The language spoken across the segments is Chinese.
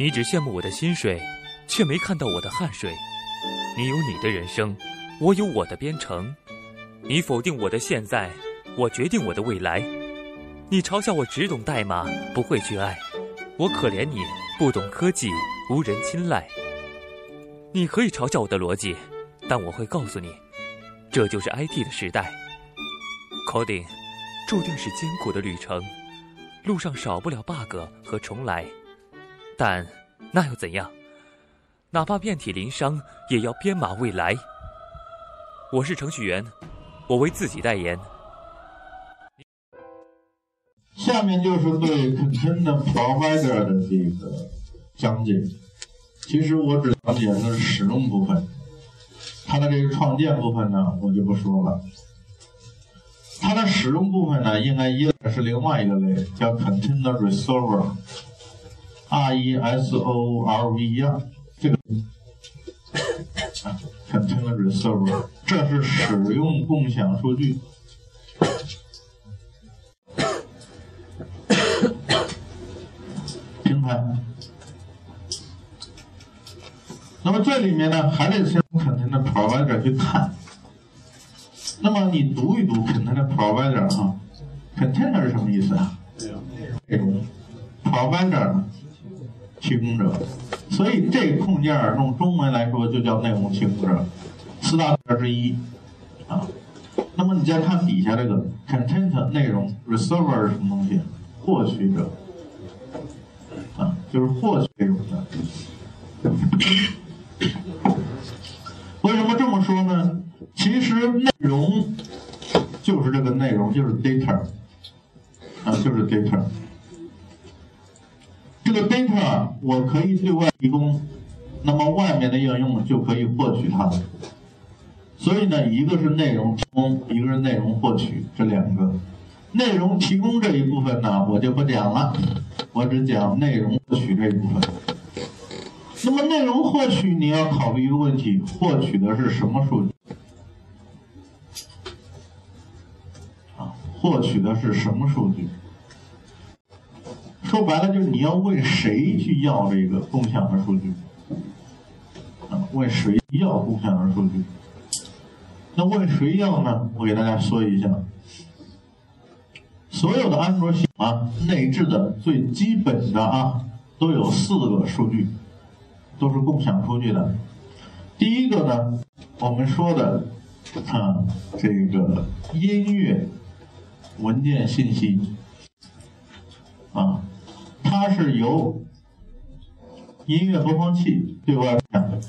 你只羡慕我的薪水，却没看到我的汗水。你有你的人生，我有我的编程。你否定我的现在，我决定我的未来。你嘲笑我只懂代码，不会去爱。我可怜你不懂科技，无人青睐。你可以嘲笑我的逻辑，但我会告诉你，这就是 IT 的时代。Coding 注定是艰苦的旅程，路上少不了 bug 和重来。但那又怎样？哪怕遍体鳞伤，也要编码未来。我是程序员，我为自己代言。下面就是对 Content Provider 的这个讲解。其实我只讲解的是使用部分，它的这个创建部分呢，我就不说了。它的使用部分呢，应该依赖是另外一个类，叫 Content Resolver，R E S O R V E R。这个啊，Content Resolver，这是使用共享数据。平台。那么这里面呢，还得先 Content Provider 去看。那么你读一读 Container Provider 哈，Container 是什么意思啊？内容。Provider 提供者。所以这个控件用中文来说就叫内容提供者，四大特之一啊。那么你再看底下这个 Content 内容 Reserver 是什么东西？获取者啊，就是获取内容的。为什么这么说呢？其实内容就是这个内容，就是 data 啊，就是 data。这个 data 我可以对外提供，那么外面的应用就可以获取它。所以呢，一个是内容提供，一个是内容获取，这两个。内容提供这一部分呢，我就不讲了，我只讲内容获取这一部分。那么内容获取你要考虑一个问题：获取的是什么数据？啊，获取的是什么数据？说白了就是你要问谁去要这个共享的数据？啊，问谁要共享的数据？那问谁要呢？我给大家说一下，所有的安卓系统啊，内置的最基本的啊，都有四个数据，都是共享数据的。第一个呢，我们说的啊，这个音乐文件信息啊。它是由音乐播放器对外共享，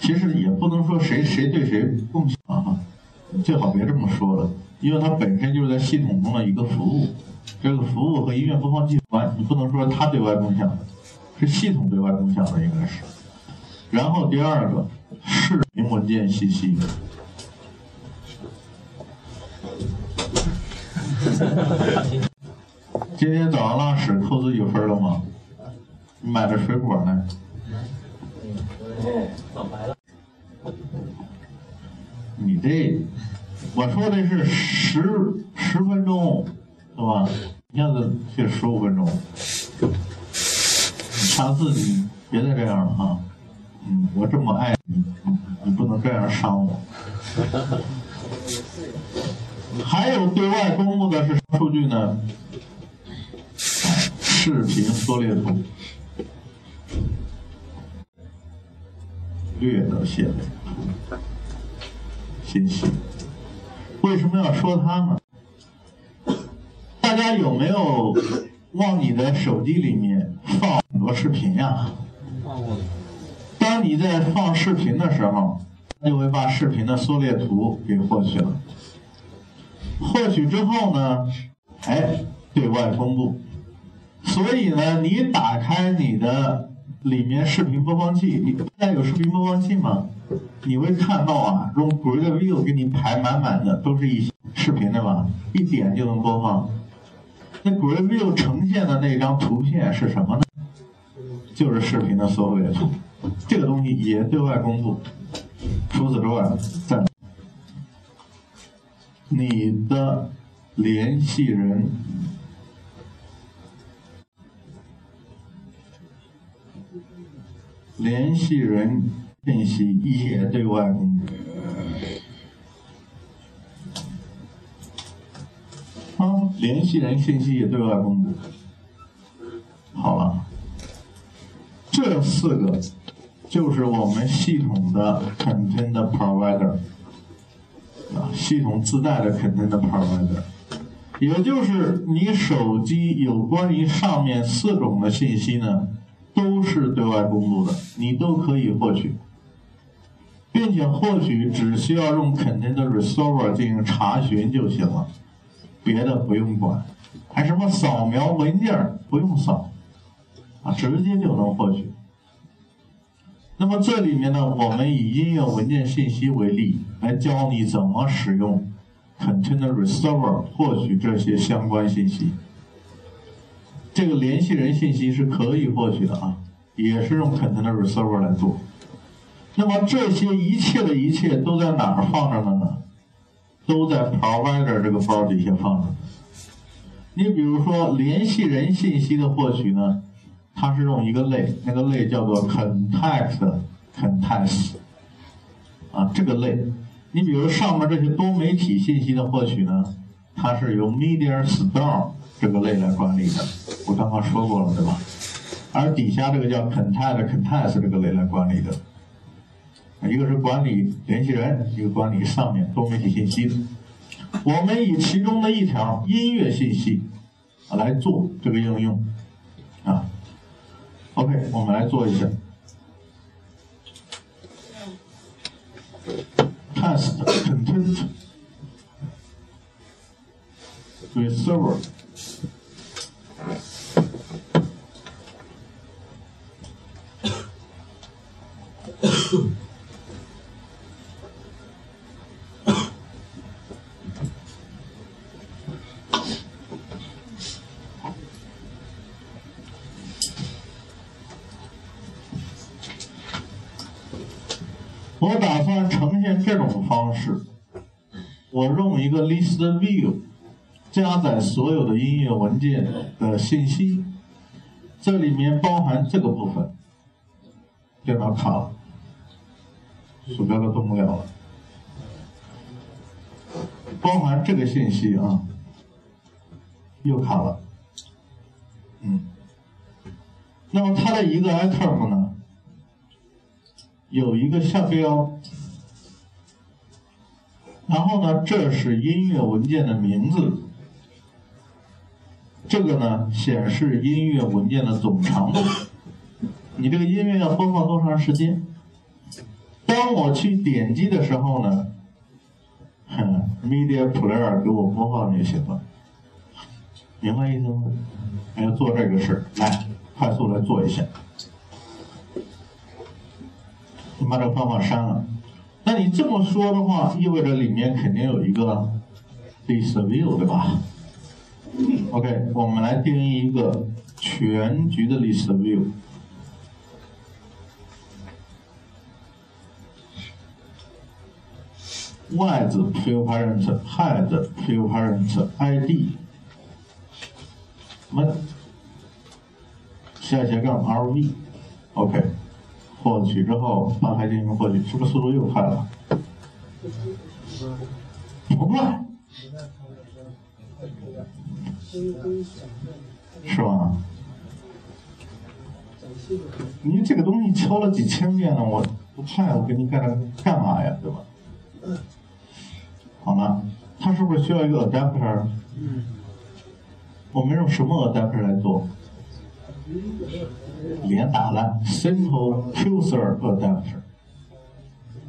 其实也不能说谁谁对谁共享哈，最好别这么说了，因为它本身就是在系统中的一个服务，这个服务和音乐播放器有关，你不能说它对外共享的，是系统对外共享的应该是。然后第二个，视频文件信息。今天早上拉屎扣自己分了吗？买的水果呢？你这，我说的是十十分钟，是吧？一下子去十五分钟，你下次你别再这样了哈。嗯，我这么爱你，你不能这样伤我。还有对外公布的是什么数据呢？视频缩略图，略的显微信息。为什么要说它呢？大家有没有往你的手机里面放很多视频呀？放过。当你在放视频的时候，它就会把视频的缩略图给获取了。获取之后呢，哎，对外公布。所以呢，你打开你的里面视频播放器，你现在有视频播放器吗？你会看到啊，用 Grid View 给你排满满的，都是一些视频的吧？一点就能播放。那 Grid View 呈现的那张图片是什么呢？就是视频的缩略图。这个东西也对外公布。除此之外，在你的联系人。联系人信息也对外公布啊联系人信息也对外公布好了。这四个就是我们系统的 content provider 啊，系统自带的 content provider，也就是你手机有关于上面四种的信息呢，都是对外公布的，你都可以获取，并且获取只需要用 content resolver 进行查询就行了。别的不用管，还什么扫描文件不用扫，啊，直接就能获取。那么这里面呢，我们以音乐文件信息为例，来教你怎么使用 Content Resolver 获取这些相关信息。这个联系人信息是可以获取的啊，也是用 Content Resolver 来做。那么这些一切的一切都在哪儿放着的呢？都在 provider 这个包底下放着。你比如说联系人信息的获取呢，它是用一个类，那个类叫做 context context 啊，这个类。你比如上面这些多媒体信息的获取呢，它是由 media store 这个类来管理的，我刚刚说过了，对吧？而底下这个叫 context context 这个类来管理的。一个是管理联系人，一个管理上面多媒体信息。我们以其中的一条音乐信息来做这个应用啊。OK，我们来做一下。Test content with server。 我打算呈现这种方式，我用一个 list view 加载所有的音乐文件的信息，这里面包含这个部分，电脑卡了，鼠标都动不了了，包含这个信息啊，又卡了，嗯，那么它的一个 item 呢？有一个下标，然后呢，这是音乐文件的名字，这个呢显示音乐文件的总长度，你这个音乐要播放多长时间？当我去点击的时候呢哼，Media Player 给我播放就行了，明白意思吗？还要做这个事儿，来，快速来做一下。你把这个方法删了，那你这么说的话，意味着里面肯定有一个 list view，对吧？OK，我们来定义一个全局的 list view。y 字 field parent，head field parent，id，什么下斜杠 rv，OK。获取之后，打开进行获取，是不是速度又快了？不快，是吧？你这个东西敲了几千遍了，我不快，我给你干这干嘛呀？对吧？好了，它是不是需要一个 adapter？我们用什么 adapter 来做？连打了 simplecuseradapter，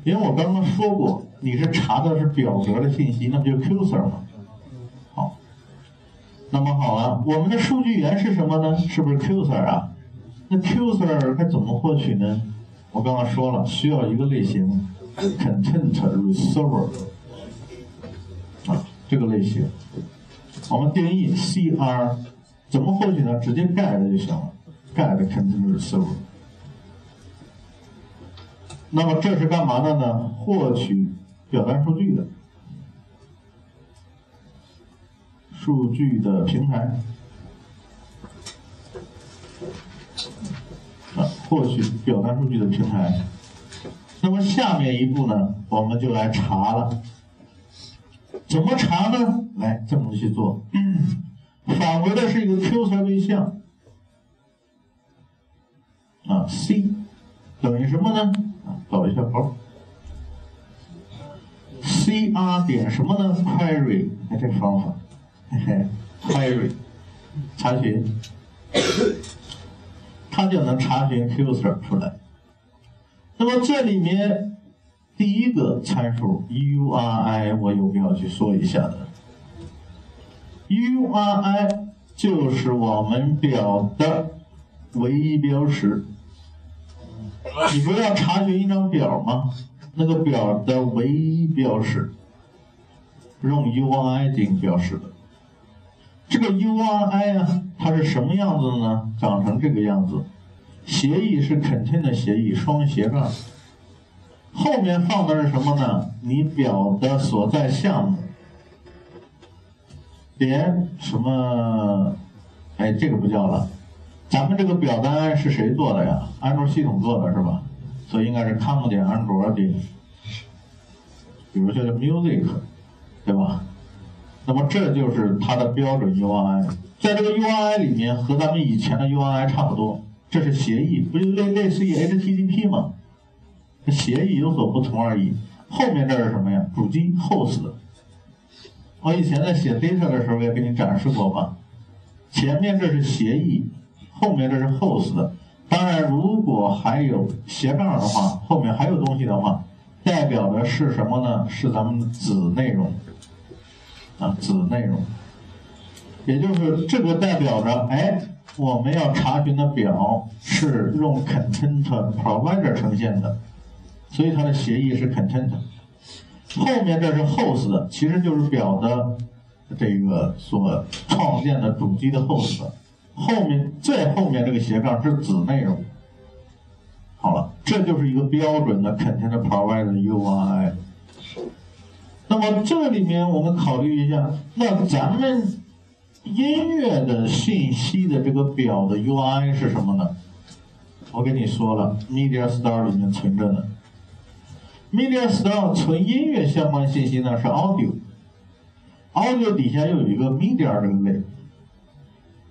因为我刚刚说过，你是查的是表格的信息，那不就 cuser 吗？好，那么好了，我们的数据源是什么呢？是不是 cuser 啊？那 cuser 该怎么获取呢？我刚刚说了，需要一个类型 content resolver 啊，这个类型，我们定义 cr，怎么获取呢？直接 get 就行了。get content resolver，那么这是干嘛的呢？获取表单数据的数据的平台啊，获取表单数据的平台。那么下面一步呢，我们就来查了。怎么查呢？来这么去做，返回的是一个 Q 三对象啊，C 等于什么呢？啊，导一下包，CR 点什么呢？Query，哎这方法，嘿嘿，Query 查询，它就能查询 Q 三出来。那么这里面。第一个参数 URI 我有必要去说一下的，URI 就是我们表的唯一标识。你不要查询一张表吗？那个表的唯一标识用 URI 进行标识的。这个 URI 啊，它是什么样子的呢？长成这个样子，协议是 contain 的协议，双斜杠。后面放的是什么呢？你表的所在项目，点什么？哎，这个不叫了。咱们这个表单是谁做的呀？安卓系统做的是吧？所以应该是 com 点安卓点，比如叫 music，对吧？那么这就是它的标准 UI，在这个 UI 里面和咱们以前的 UI 差不多，这是协议，不就类类似于 HTTP 吗？协议有所不同而已。后面这是什么呀？主机 host。我以前在写 data 的时候也给你展示过吧。前面这是协议，后面这是 host。当然，如果还有斜杠的话，后面还有东西的话，代表的是什么呢？是咱们子内容啊，子内容。也就是这个代表着，哎，我们要查询的表是用 content provider 呈现的。所以它的协议是 content，后面这是 host，其实就是表的这个所创建的主机的 host，后面最后面这个斜杠是子内容。好了，这就是一个标准的 content provider UI。那么这里面我们考虑一下，那咱们音乐的信息的这个表的 UI 是什么呢？我跟你说了，Media Star 里面存着呢。Media Store 存音乐相关信息呢是 Audio，Audio 底下又有一个 Media 这个类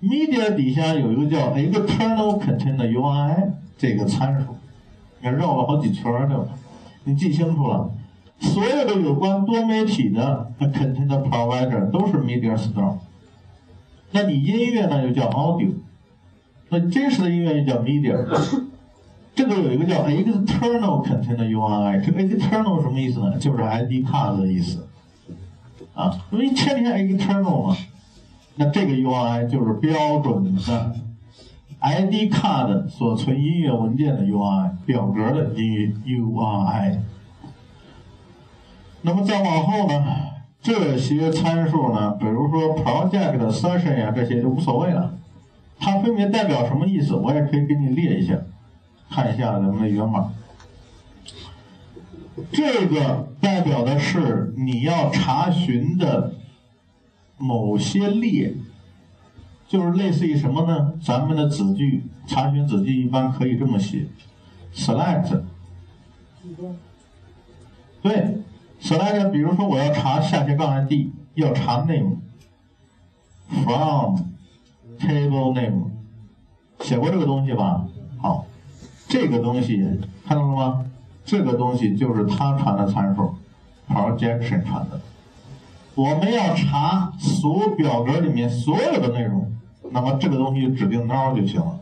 ，Media 底下有一个叫 external content UI 这个参数，你绕了好几圈对吧？你记清楚了，所有的有关多媒体的 Content Provider 都是 Media Store，那你音乐呢又叫 Audio，那真实的音乐又叫 Media。这个有一个叫 external content URI，这个 external 什么意思呢？就是 ID card 的意思，啊，因为天天 external 嘛，那这个 URI 就是标准的 ID card 所存音乐文件的 URI 表格的音 URI。那么再往后呢，这些参数呢，比如说 project session 呀，这些就无所谓了，它分别代表什么意思？我也可以给你列一下。看一下咱们的源码，这个代表的是你要查询的某些列，就是类似于什么呢？咱们的子句查询子句一般可以这么写：select，对，select，比如说我要查下斜杠 ID，要查 name，from table name，写过这个东西吧？这个东西看到了吗？这个东西就是它传的参数，projection 传的。我们要查所表格里面所有的内容，那么这个东西指定 now 就行了。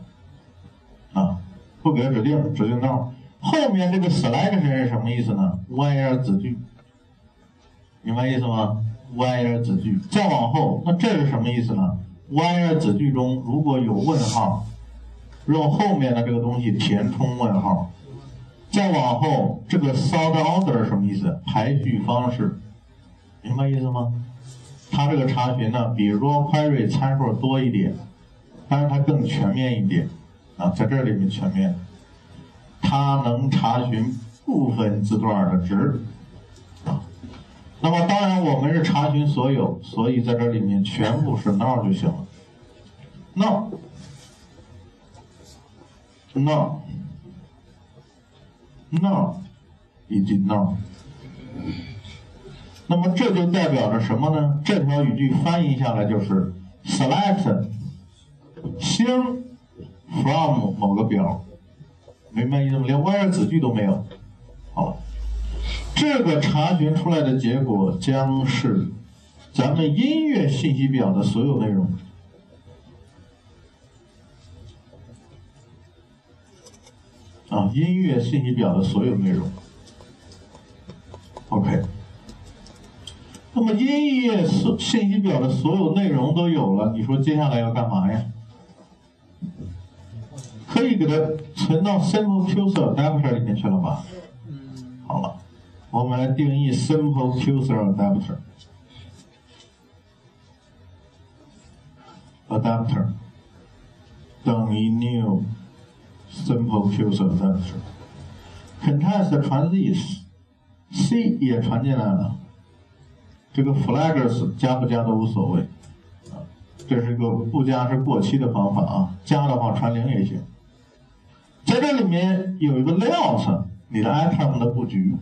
啊，不给指定，指定 now。后面这个 selection 是什么意思呢？where 子句，明白意思吗？where 子句，再往后，那这是什么意思呢？where 子句中如果有问号。用后面的这个东西填充问号，再往后这个 sort order 什么意思？排序方式，明白意思吗？它这个查询呢，比如说 query 参数多一点，但是它更全面一点啊，在这里面全面，它能查询部分字段的值啊。那么当然我们是查询所有，所以在这里面全部是 now 就行了，now。No，no，以及 no。那么这就代表着什么呢？这条语句翻译下来就是 select 星 from 某个表，明白意思吗？连 where 子句都没有。好了，这个查询出来的结果将是咱们音乐信息表的所有内容。啊，音乐信息表的所有内容。OK。那么音乐信信息表的所有内容都有了，你说接下来要干嘛呀？可以给它存到 Simple Cursor Adapter 里面去了吧？好了，我们来定义 Simple Cursor Adapter。Adapter 等于 New Simple Cursor Adapter。Context Transits，C 也传进来了。这个 flags 加不加都无所谓，啊，这是一个不加是过期的方法啊，加的话传零也行。在这里面有一个 layout，你的 item 的布局，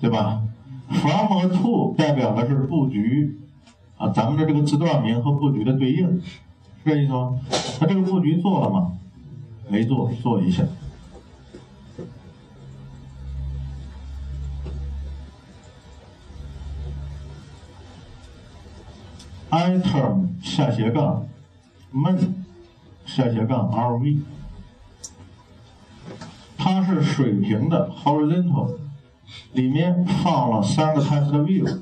对吧？from 和 to 代表的是布局，啊，咱们的这个字段名和布局的对应，是这意思吗？它这个布局做了吗？没做，做一下。item 下斜杠 main 下斜杠 rv，它是水平的 horizontal，里面放了三个 test view，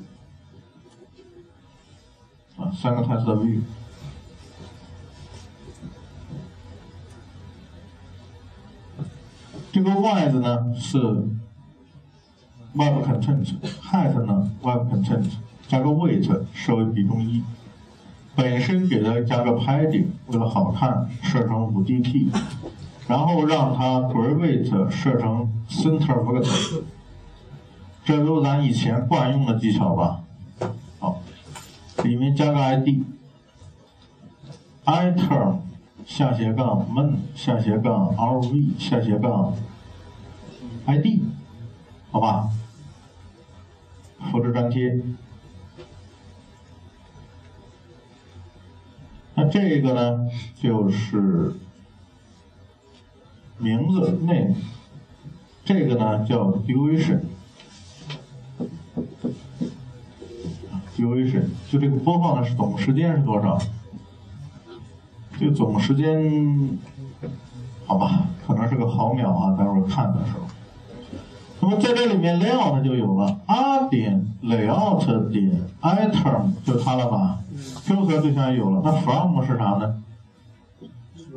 啊，三个 test view，这个 wide 呢是 web content，height 呢 web content，加个 weight 设为比重一。本身给它加个 padding，为了好看，设成五 dp，然后让它 gravit 设成 center v e r t 这都咱以前惯用的技巧吧。好，里面加个 id，item 下斜杠 men 下斜杠 rv 下斜杠 id，好吧？复制粘贴。那这个呢，就是名字 name，这个呢叫 duration，duration 就这个播放的总时间是多少？这个总时间，好吧，可能是个毫秒啊，待会儿看的时候。那么在这里面 layout 就有了，r 点 layout 点 item 就它了吧？Q 和对象有了，那 from 是啥呢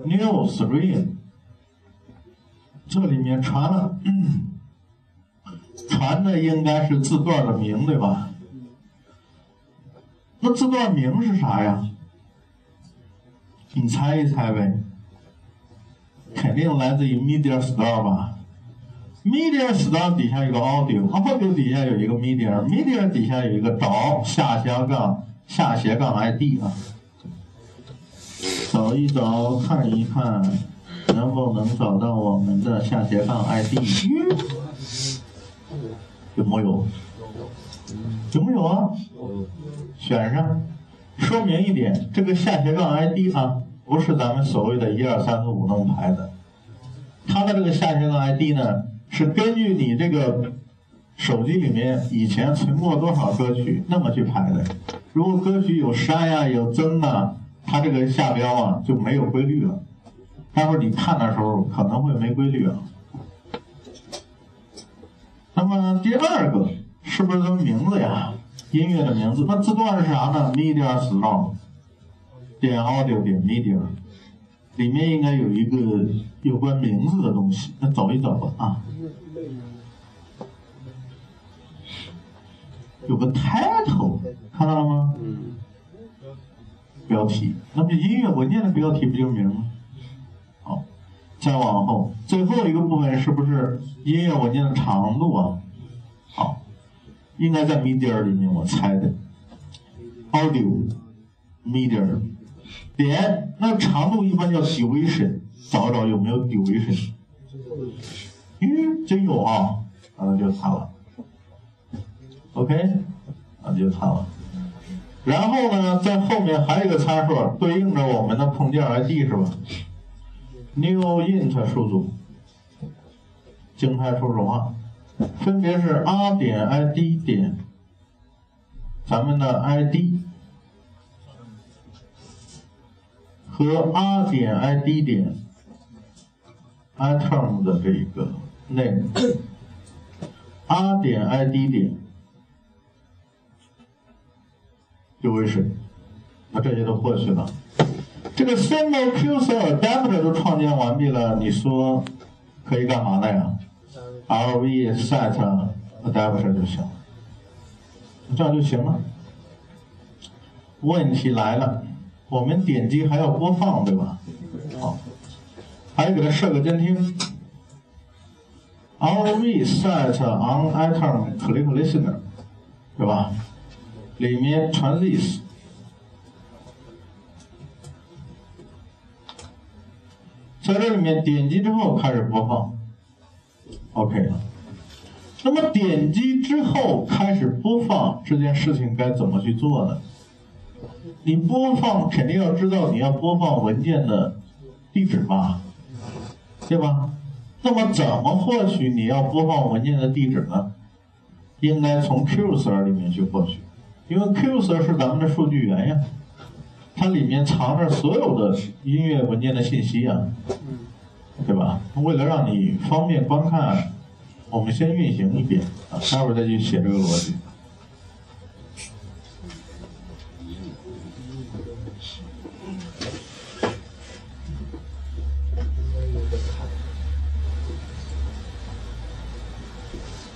？New string，这里面传了，传的应该是字段的名，对吧？那字段名是啥呀？你猜一猜呗。肯定来自于 media store 吧？media store 底下有个 audio，audio 底下有一个 media，media 底下有一个找下斜杠。下斜杠 ID 啊，找一找，看一看，能否能找到我们的下斜杠 ID？有没有？有没有啊？选上，说明一点，这个下斜杠 ID 啊，不是咱们所谓的一二三四五那么排的，它的这个下斜杠 ID 呢，是根据你这个。手机里面以前存过多少歌曲，那么去排的。如果歌曲有删呀、有增啊，它这个下标啊就没有规律了。待会儿你看的时候可能会没规律啊。那么第二个是不是个名字呀？音乐的名字？那字段是啥呢？Media Star 点 Audio 点 Media，里面应该有一个有关名字的东西，那找一找吧啊。有个 title，看到了吗？标题，那么音乐文件的标题不就名吗？好，再往后，最后一个部分是不是音乐文件的长度啊？好，应该在 media 里面，我猜的。audio media 点，那长度一般叫 duration，找找有没有 duration。咦，真有啊，那就它了。OK，那就它了。然后呢，在后面还有一个参数对应着我们的碰件 ID 是吧？new int 数组，静态初始化，分别是 r 点 ID 点咱们的 ID 和 r 点 ID 点 item 的这个内容，r 点 ID 点就为水，那这些都过去了。这个 symbol cursor adapter 都创建完毕了，你说可以干嘛的呀？？lv set adapter 就行，这样就行了。问题来了，我们点击还要播放，对吧？好，还给它设个监听。lv set on item click listener，对吧？里面传 this，在这里面点击之后开始播放，OK 了。那么点击之后开始播放这件事情该怎么去做呢？你播放肯定要知道你要播放文件的地址吧，对吧？那么怎么获取你要播放文件的地址呢？应该从 cursor 里面去获取。因为 cursor 是咱们的数据源呀，它里面藏着所有的音乐文件的信息呀，对吧？为了让你方便观看，我们先运行一遍啊，待会儿再去写这个逻辑。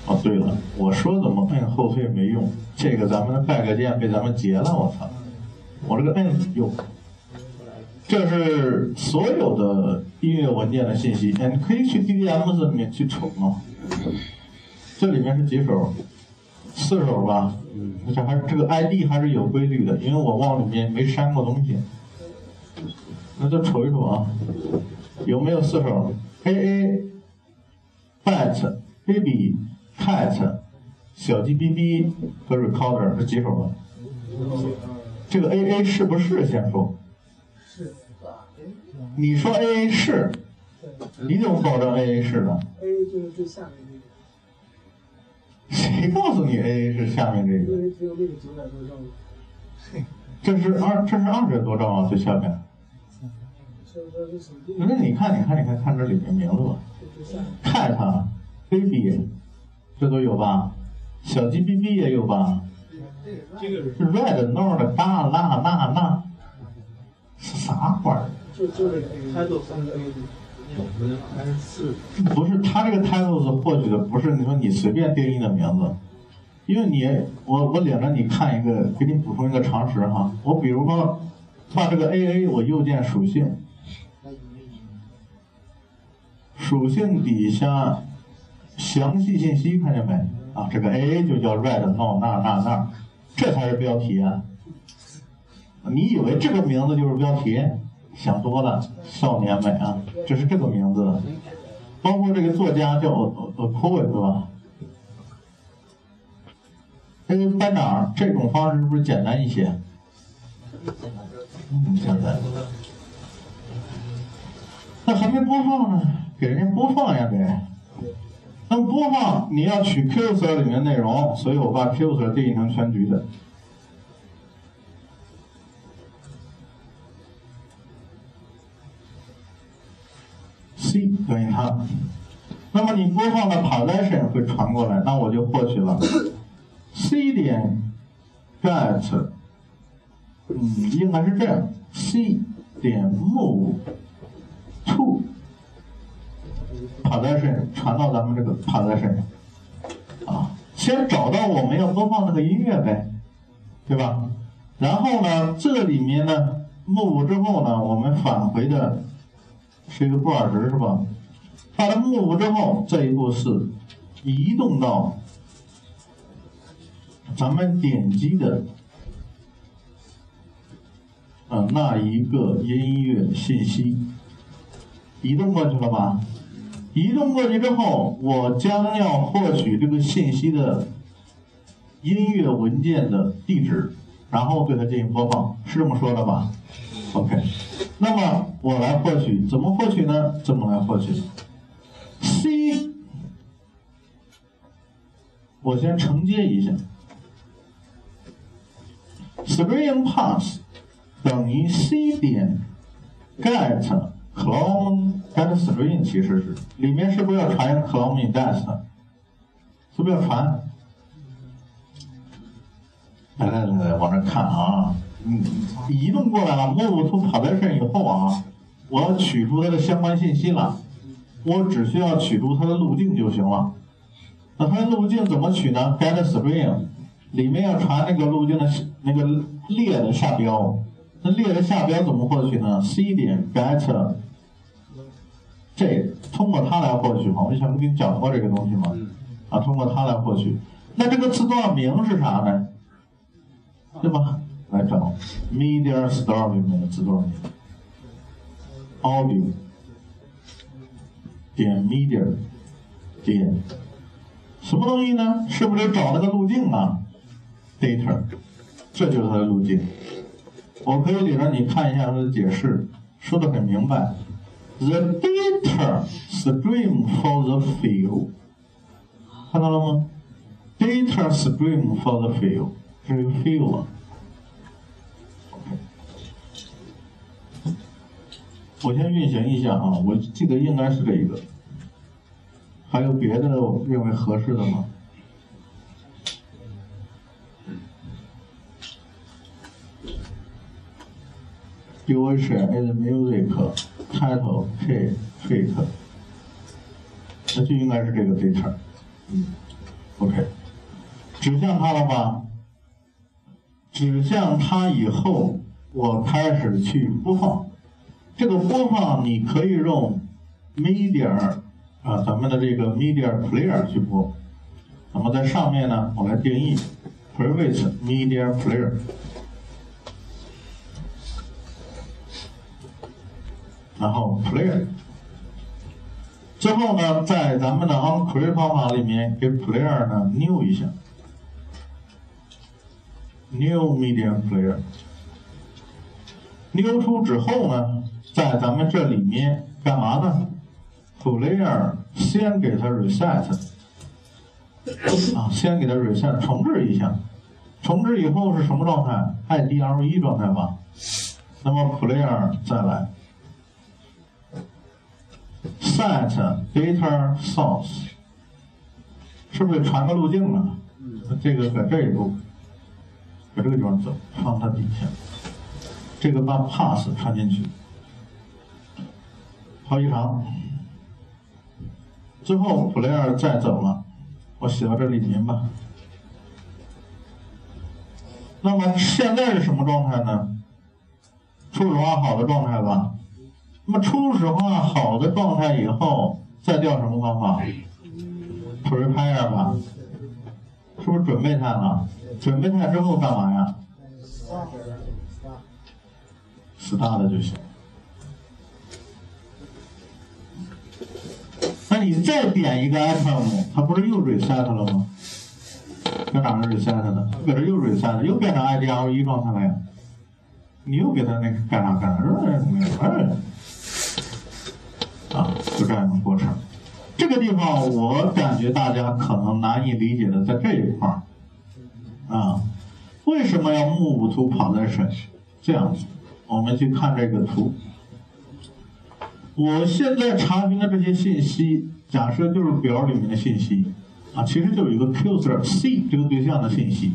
哦，对了，我说怎么摁后退没用？这个咱们的 back 键被咱们截了，我操！我这个摁用，这是所有的音乐文件的信息。哎，你可以去 DDM 里面去瞅嘛。这里面是几首？四首吧。这还这个 ID 还是有规律的，因为我往里面没删过东西。那就瞅一瞅啊，有没有四首？AA、bat、baby、cat。小鸡哔哔和 recorder 是几首吧？这个 A A 是不是先说？是。你说 A A 是，你怎么保证 A A 是呢？A 就是最下面这个。谁告诉你 A A 是下面这个？因为只有那个九百多兆。这是二，这是二百多兆啊，最下面。那你看，你看，你看，看这里面名字吧。cat、baby，这都有吧？小鸡 bb 也有吧？这个是 red no 的哒啦那那，是啥玩意儿？就就这个 title 三个 A，还是四？不是，他这个 title 是获取的，不是你说你随便定义的名字，因为你我我领着你看一个，给你补充一个常识哈。我比如说把这个 AA 我右键属性，属性底下详细信息看见没？啊，这个 A A 就叫 red no 那那那，这才是标题啊！你以为这个名字就是标题？想多了，少年美啊，这是这个名字。包括这个作家叫 Poet 对吧？哎，班长，这种方式是不是简单一些？嗯，简单。那还没播放呢，给人家播放呀得。那播放你要取 Q s 里面内容，所以我把 Q s 定义成全局的。等于它。那么你播放的 position 会传过来，那我就获取了 C 点 get，嗯，应该是这样，C 点 move to。position 传到咱们这个 position 啊，先找到我们要播放那个音乐呗，对吧？然后呢，这里面呢，move 之后呢，我们返回的是一个布尔值是吧？把它 move 之后，这一步是移动到咱们点击的啊那一个音乐信息，移动过去了吧？移动过去之后，我将要获取这个信息的音乐文件的地址，然后对它进行播放，是这么说的吧？OK，那么我来获取，怎么获取呢？怎么来获取？C，我先承接一下，Stream Pass 等于 C 点 get clone get string，其实是里面是不是要传一个 clone index？是不是要传？来来来，往这看啊！嗯，移动过来了，move to position 以后啊，我要取出它的相关信息了。我只需要取出它的路径就行了。那它的路径怎么取呢？get string 里面要传那个路径的那个列的下标。那列的下标怎么获取呢？C 点 get 这通过它来获取嘛？我以前不跟你讲过这个东西吗？啊，通过它来获取。那这个字段名是啥呢？对吧？来找 media store 里面的字段名，audio 点 media 点什么东西呢？是不是得找那个路径啊？data，这就是它的路径。我可以给让你看一下它的解释，说的很明白。The data stream for the field，看到了吗？Data stream for the field， 这个 feel，我先运行一下啊，我记得应该是这一个。还有别的认为合适的吗？Duration is music title K fit，那就应该是这个 data，嗯，OK，指向它了吧？指向它以后，我开始去播放。这个播放你可以用 media 啊，咱们的这个 media player 去播。那么在上面呢，我来定义 private media player。然后 player，最后呢，在咱们的 onCreate 方法里面给 player 呢 new 一下，new media player，new 出之后呢，在咱们这里面干嘛呢？player 先给它 reset，啊，先给它 reset 重置一下，重置以后是什么状态？IDLE 状态吧。那么 player 再来。set data source，是不是传个路径了？这个在这一步，在这个地方走，放它底下，这个把 pass 传进去，好一长，最后 player 再走了，我写到这里面吧。那么现在是什么状态呢？初始化好的状态吧。那么初始化好的状态以后，再调什么方法？prepare 吧，是不是准备它了？准备它之后干嘛呀？start 就行。那你再点一个 item，它不是又 reset 了吗？搁哪儿 reset 的？搁这又 reset，又变成 IDL 一状态了呀？你又给它那个干啥干啥？哎。啊，就这样一个过程。这个地方我感觉大家可能难以理解的在这一块儿啊，为什么要 move to position 这样子？我们去看这个图。我现在查询的这些信息，假设就是表里面的信息啊，其实就有一个 cursor C 这个对象的信息。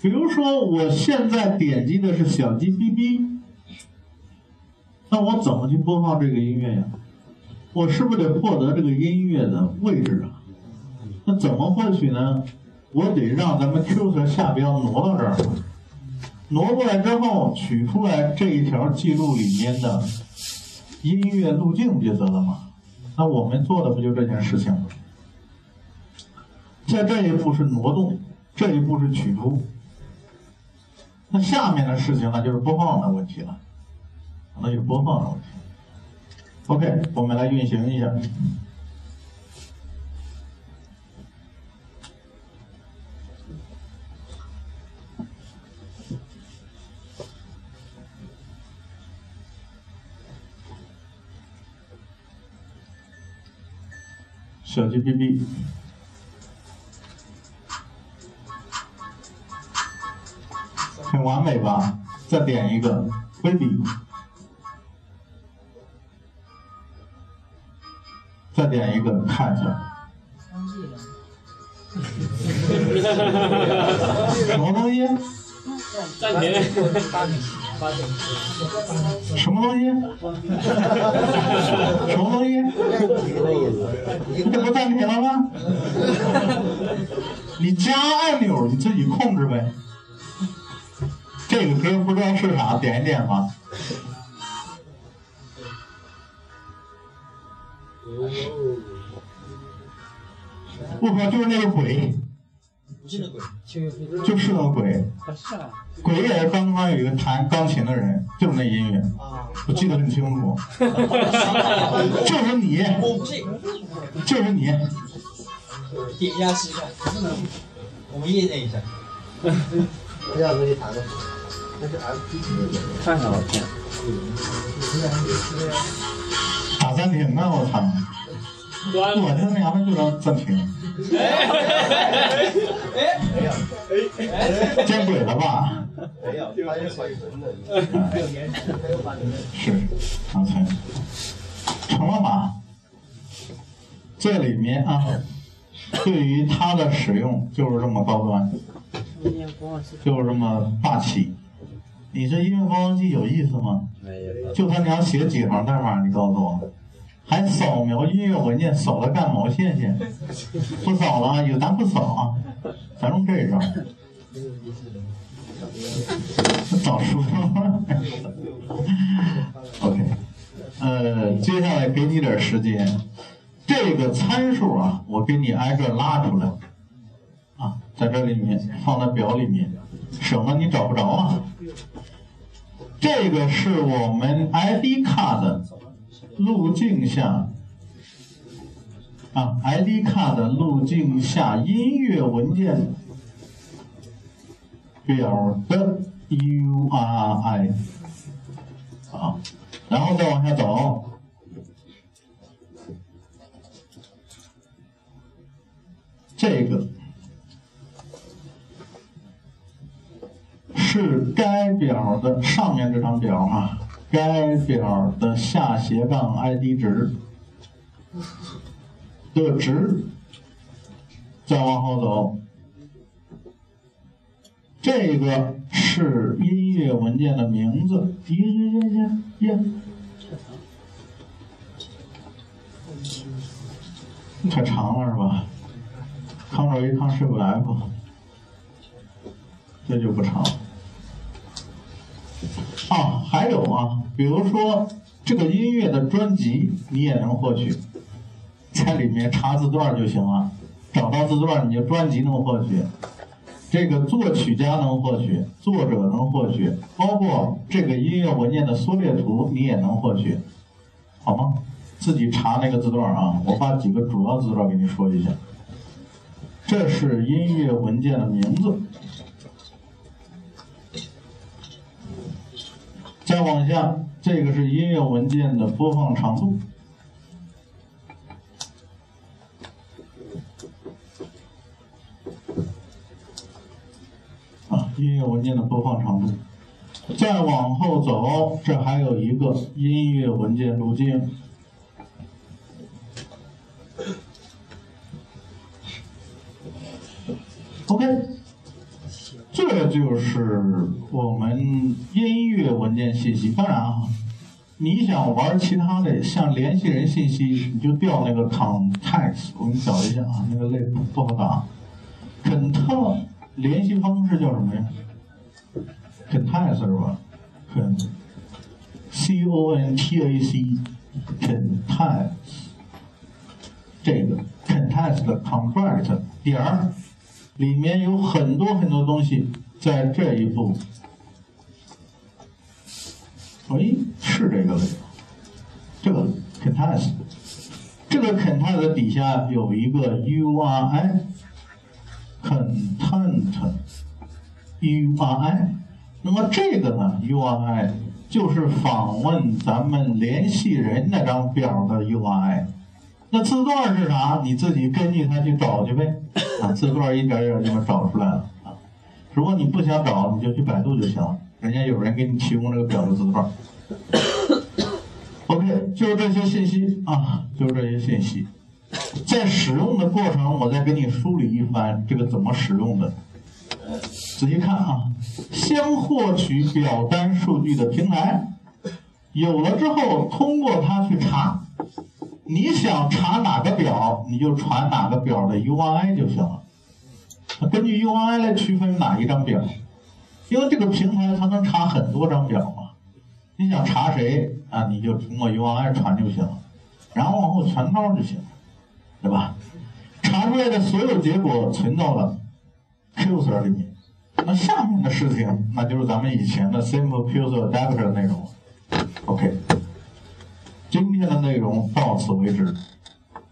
比如说，我现在点击的是小鸡哔哔。那我怎么去播放这个音乐呀？我是不是得获得这个音乐的位置啊？那怎么获取呢？我得让咱们 cursor 下标挪到这儿，挪过来之后取出来这一条记录里面的音乐路径不就得了吗？那我们做的不就这件事情吗？在这一步是挪动，这一步是取出，那下面的事情那就是播放的问题了。那就是播放的问题。OK，我们来运行一下。小 GPP，很完美吧？再点一个 baby，再点一个看一下什么东西？暂停。什么东西？什么东西？这不暂停了吗？你加按钮你自己控制呗。这个歌不知道是啥，点一点吧。我靠，就是那个鬼，就是那个鬼。鬼也是刚刚有一个弹钢琴的人，就是那音乐，我记得很清楚，就是你，就是你，点一下，我们验证一下。这样子你弹的，那是 M P。看看我天，打暂停啊！我操，我他娘的就能暂停，见鬼了吧？没有，发现水存的。是，刚才成了吧？这里面啊，对于它的使用就是这么高端，就是这么霸气。你这音乐播放器有意思吗？没有。就他娘写几行代码，你告诉我，还扫描音乐文件，扫了干毛线线？不扫了，有咱不扫啊，咱用这招。早说。OK，呃，接下来给你点时间，这个参数啊，我给你挨个拉出来，啊，在这里面放在表里面，省得你找不着啊。这个是我们 ID 卡的路径下啊，ID 卡的路径下音乐文件表的 URI 啊，然后再往下走，这个。是该表的上面这张表啊，该表的下斜杠 ID 值的值，再往后走，这个是音乐文件的名字，呀呀呀呀，太长了是吧？Ctrl A Ctrl F，这就不长。啊，还有啊，比如说这个音乐的专辑，你也能获取，在里面查字段就行了，找到字段，你就专辑能获取，这个作曲家能获取，作者能获取，包括这个音乐文件的缩略图，你也能获取，好吗？自己查那个字段啊，我把几个主要字段给你说一下，这是音乐文件的名字。再往下，这个是音乐文件的播放长度啊，音乐文件的播放长度。再往后走，这还有一个音乐文件路径。OK。这就是我们音乐文件信息。当然啊，你想玩其他的，像联系人信息，你就调那个 context。我给你找一下啊，那个类不好打。肯特联系方式叫什么呀？context 是吧？肯 c o n t a c context 这个 context contract 点儿。里面有很多很多东西，在这一步，哎，是这个位置，这个 content，这个 content 底下有一个 URI，content URI，那么这个呢 URI 就是访问咱们联系人那张表的 URI。那字段是啥？你自己根据它去找去呗。啊，字段一点点就能找出来了。如果你不想找，你就去百度就行了，人家有人给你提供这个表的字段。OK，就是这些信息啊，就是这些信息。在使用的过程，我再给你梳理一番这个怎么使用的。仔细看啊，先获取表单数据的平台，有了之后，通过它去查。你想查哪个表，你就传哪个表的 UI 就行了。根据 U I 来区分哪一张表，因为这个平台它能查很多张表嘛。你想查谁啊，你就通过 U I 传就行了，然后往后传抄就行了，对吧？查出来的所有结果存到了 Qser 里面。那下面的事情，那就是咱们以前的 Simple Qser Adapter 的内容。OK。今天的内容到此为止，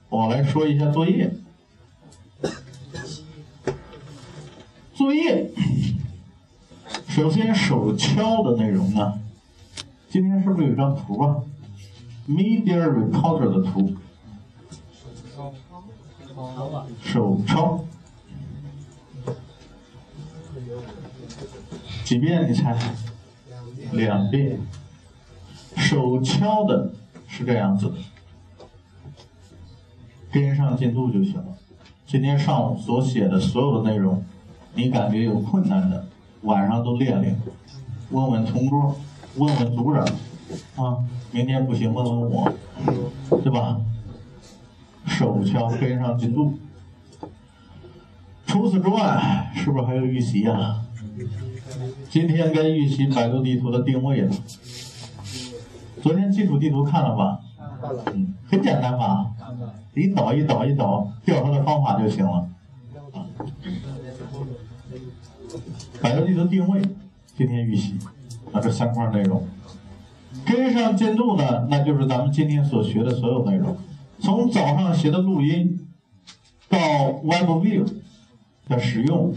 我来说一下作业。作业，首先手敲的内容呢，今天是不是有张图啊？Media Recorder 的图，手抄，几遍你猜？两遍，手敲的。是这样子的，跟上进度就行了。今天上午所写的所有的内容，你感觉有困难的，晚上都练练，问问同桌，问问组长，啊，明天不行问问我，对吧？手敲跟上进度。除此之外，是不是还有预习啊？今天该预习百度地图的定位了。昨天基础地图看了吧？看了。嗯，很简单吧？一导一导一导，调它的方法就行了。百度地图定位，今天预习，啊，这三块内容。跟上进度呢，那就是咱们今天所学的所有内容。从早上学的录音，到 Web View 的使用，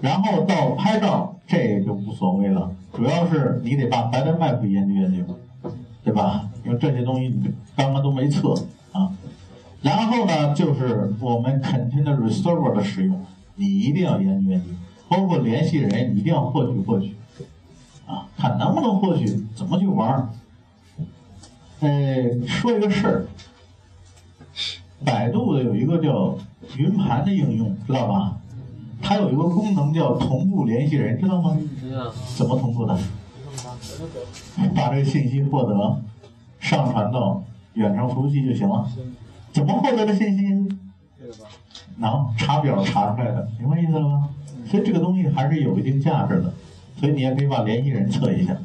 然后到拍照，这也就无所谓了。主要是你得把 b a t Map 研究研究。对吧？因为这些东西你刚刚都没测啊。然后呢，就是我们 Container Reserver 的使用，你一定要研究研究，包括联系人，你一定要获取获取啊，看能不能获取，怎么去玩儿。呃，说一个事儿，百度的有一个叫云盘的应用，知道吧？它有一个功能叫同步联系人，知道吗？知道。怎么同步的？把这个信息获得，上传到远程服务器就行了。怎么获得的信息？能查表查出来的，明白意思了吗？所以这个东西还是有一定价值的。所以你也可以把联系人测一下，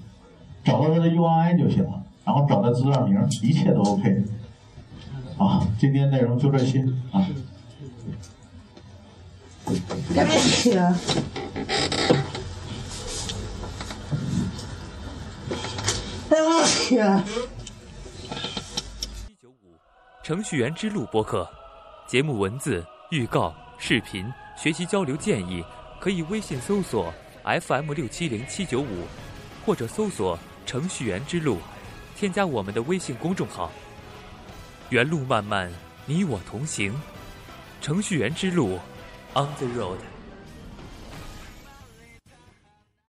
找到他的 URI 就行了，然后找他资料名，一切都 OK。好，今天内容就这些啊。对不起啊！七九五程序员之路播客，节目文字、预告、视频、学习交流建议，可以微信搜索 FM 六七零七九五，或者搜索程序员之路，添加我们的微信公众号。原路漫漫，你我同行，程序员之路，On the road。